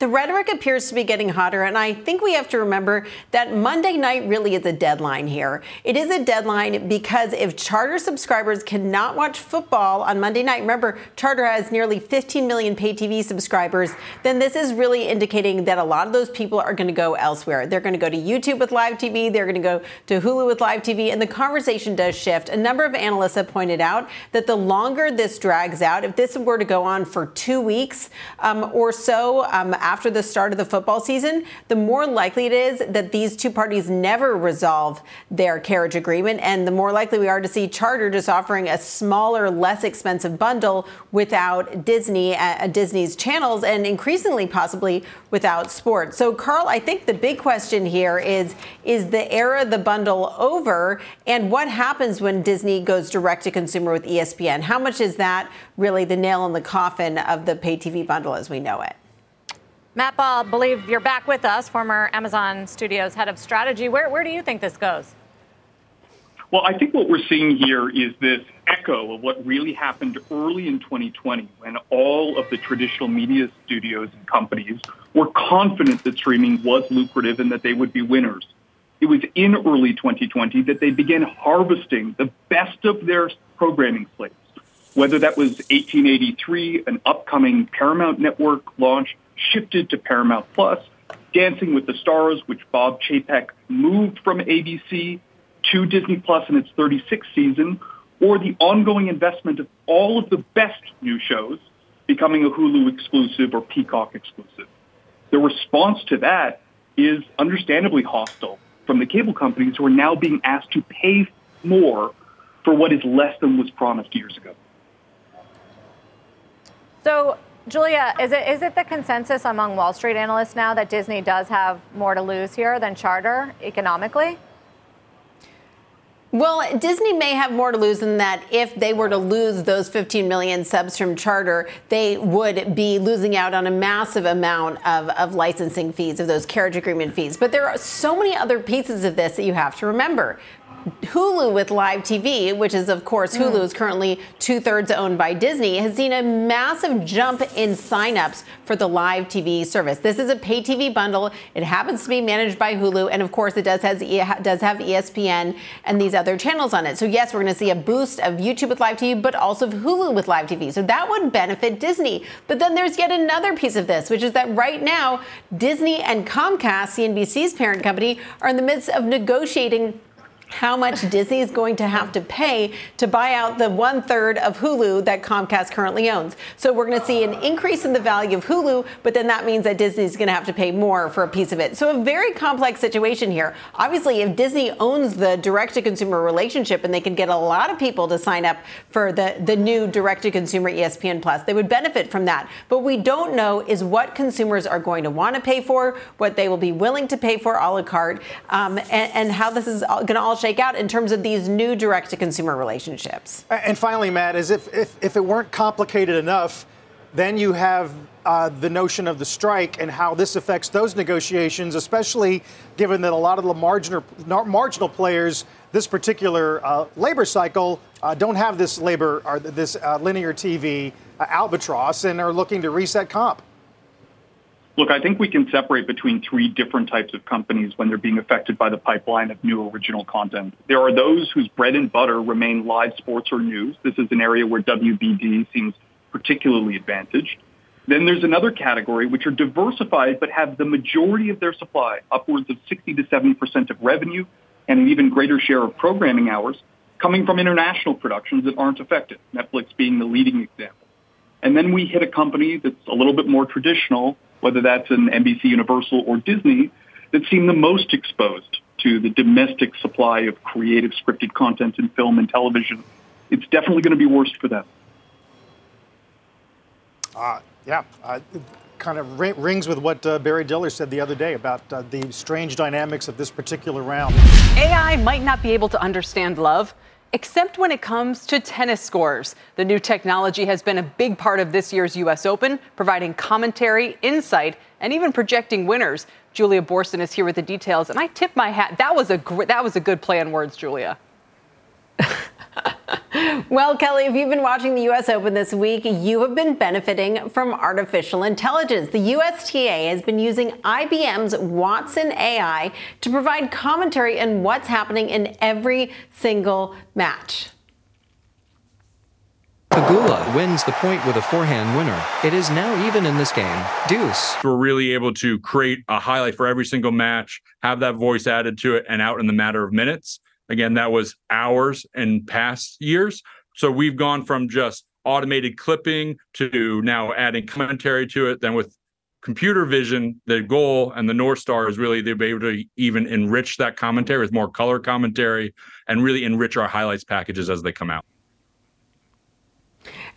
The rhetoric appears to be getting hotter, and I think we have to remember that Monday night really is a deadline here. It is a deadline because if Charter subscribers cannot watch football on Monday night, remember, Charter has nearly 15 million pay TV subscribers, then this is really indicating that a lot of those people are going to go elsewhere. They're going to go to YouTube with live TV, they're going to go to Hulu with live TV, and the conversation does shift. A number of analysts have pointed out that the longer this drags out, if this were to go on for two weeks um, or so, um, after the start of the football season, the more likely it is that these two parties never resolve their carriage agreement. And the more likely we are to see Charter just offering a smaller, less expensive bundle without Disney, uh, Disney's channels, and increasingly possibly without sports. So, Carl, I think the big question here is is the era of the bundle over? And what happens when Disney goes direct to consumer with ESPN? How much is that really the nail in the coffin of the pay TV bundle as we know it? Matt Ball, believe you're back with us, former Amazon Studios head of strategy. Where, where do you think this goes? Well, I think what we're seeing here is this echo of what really happened early in 2020 when all of the traditional media studios and companies were confident that streaming was lucrative and that they would be winners. It was in early 2020 that they began harvesting the best of their programming slates, whether that was 1883, an upcoming Paramount Network launch, shifted to Paramount Plus, Dancing with the Stars, which Bob Chapek moved from ABC to Disney Plus in its 36th season, or the ongoing investment of all of the best new shows becoming a Hulu exclusive or Peacock exclusive. The response to that is understandably hostile from the cable companies who are now being asked to pay more for what is less than was promised years ago. So Julia, is it is it the consensus among Wall Street analysts now that Disney does have more to lose here than Charter economically? Well, Disney may have more to lose than that. If they were to lose those 15 million subs from Charter, they would be losing out on a massive amount of, of licensing fees, of those carriage agreement fees. But there are so many other pieces of this that you have to remember. Hulu with live TV, which is, of course, Hulu mm. is currently two thirds owned by Disney, has seen a massive jump in signups for the live TV service. This is a pay TV bundle. It happens to be managed by Hulu, and of course, it does has does have ESPN and these other channels on it. So yes, we're going to see a boost of YouTube with live TV, but also Hulu with live TV. So that would benefit Disney. But then there's yet another piece of this, which is that right now, Disney and Comcast, CNBC's parent company, are in the midst of negotiating how much Disney is going to have to pay to buy out the one third of Hulu that Comcast currently owns. So we're going to see an increase in the value of Hulu, but then that means that Disney is going to have to pay more for a piece of it. So a very complex situation here. Obviously, if Disney owns the direct to consumer relationship and they can get a lot of people to sign up for the, the new direct to consumer ESPN Plus, they would benefit from that. But we don't know is what consumers are going to want to pay for, what they will be willing to pay for a la carte, um, and, and how this is going to all shake out in terms of these new direct to consumer relationships. And finally, Matt, as if, if, if it weren't complicated enough, then you have uh, the notion of the strike and how this affects those negotiations, especially given that a lot of the marginal, marginal players this particular uh, labor cycle uh, don't have this labor or this uh, linear TV uh, albatross and are looking to reset comp. Look, I think we can separate between three different types of companies when they're being affected by the pipeline of new original content. There are those whose bread and butter remain live sports or news. This is an area where WBD seems particularly advantaged. Then there's another category which are diversified but have the majority of their supply, upwards of 60 to 70% of revenue and an even greater share of programming hours, coming from international productions that aren't affected, Netflix being the leading example. And then we hit a company that's a little bit more traditional whether that's an NBC Universal or Disney, that seem the most exposed to the domestic supply of creative scripted content in film and television. It's definitely going to be worse for them. Uh, yeah. Uh, kind of rings with what uh, Barry Diller said the other day about uh, the strange dynamics of this particular round. AI might not be able to understand love, except when it comes to tennis scores. The new technology has been a big part of this year's U.S. Open, providing commentary, insight, and even projecting winners. Julia Boorstin is here with the details, and I tip my hat. That was a gr- that was a good play on words, Julia. Well, Kelly, if you've been watching the U.S. Open this week, you have been benefiting from artificial intelligence. The USTA has been using IBM's Watson AI to provide commentary on what's happening in every single match. Pegula wins the point with a forehand winner. It is now even in this game. Deuce. We're really able to create a highlight for every single match, have that voice added to it, and out in the matter of minutes. Again, that was hours in past years. So we've gone from just automated clipping to now adding commentary to it. Then with computer vision, the goal and the North Star is really to be able to even enrich that commentary with more color commentary and really enrich our highlights packages as they come out.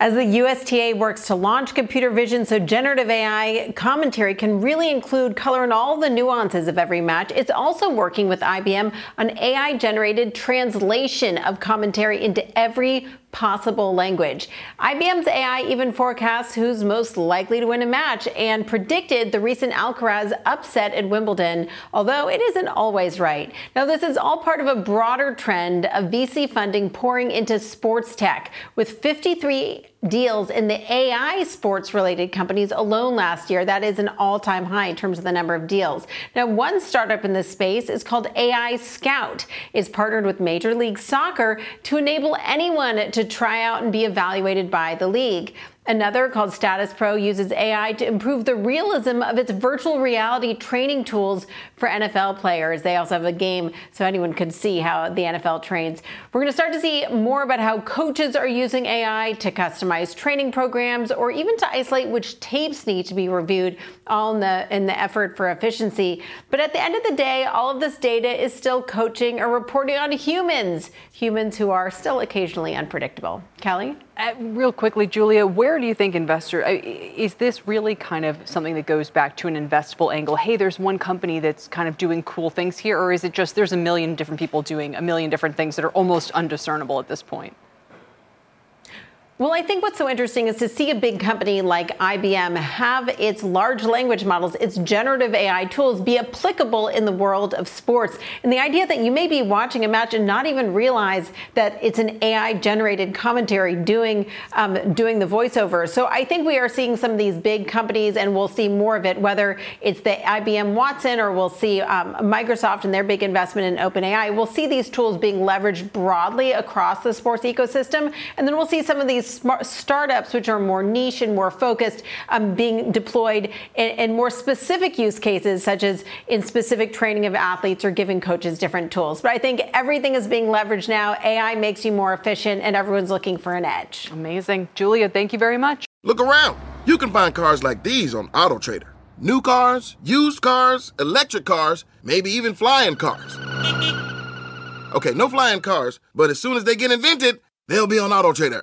As the USTA works to launch computer vision so generative AI commentary can really include color and all the nuances of every match, it's also working with IBM on AI generated translation of commentary into every possible language. IBM's AI even forecasts who's most likely to win a match and predicted the recent Alcaraz upset at Wimbledon, although it isn't always right. Now, this is all part of a broader trend of VC funding pouring into sports tech, with 53 deals in the AI sports related companies alone last year. That is an all time high in terms of the number of deals. Now, one startup in this space is called AI Scout. It's partnered with Major League Soccer to enable anyone to try out and be evaluated by the league. Another, called Status Pro, uses AI to improve the realism of its virtual reality training tools for NFL players. They also have a game so anyone could see how the NFL trains. We're going to start to see more about how coaches are using AI to customize training programs or even to isolate which tapes need to be reviewed, all in the, in the effort for efficiency. But at the end of the day, all of this data is still coaching or reporting on humans, humans who are still occasionally unpredictable. Kelly? Uh, real quickly, Julia, where do you think investor uh, is this really kind of something that goes back to an investable angle? Hey, there's one company that's kind of doing cool things here, or is it just there's a million different people doing a million different things that are almost undiscernible at this point? Well, I think what's so interesting is to see a big company like IBM have its large language models, its generative AI tools be applicable in the world of sports. And the idea that you may be watching a match and not even realize that it's an AI generated commentary doing, um, doing the voiceover. So I think we are seeing some of these big companies and we'll see more of it, whether it's the IBM Watson or we'll see um, Microsoft and their big investment in OpenAI. We'll see these tools being leveraged broadly across the sports ecosystem. And then we'll see some of these smart startups, which are more niche and more focused, um, being deployed in, in, more specific use cases, such as in specific training of athletes or giving coaches different tools. But I think everything is being leveraged now. AI makes you more efficient, and everyone's looking for an edge. Amazing. Julia, thank you very much. Look around. You can find cars like these on AutoTrader. New cars, used cars, electric cars, maybe even flying cars. Okay, no flying cars, but as soon as they get invented, they'll be on AutoTrader.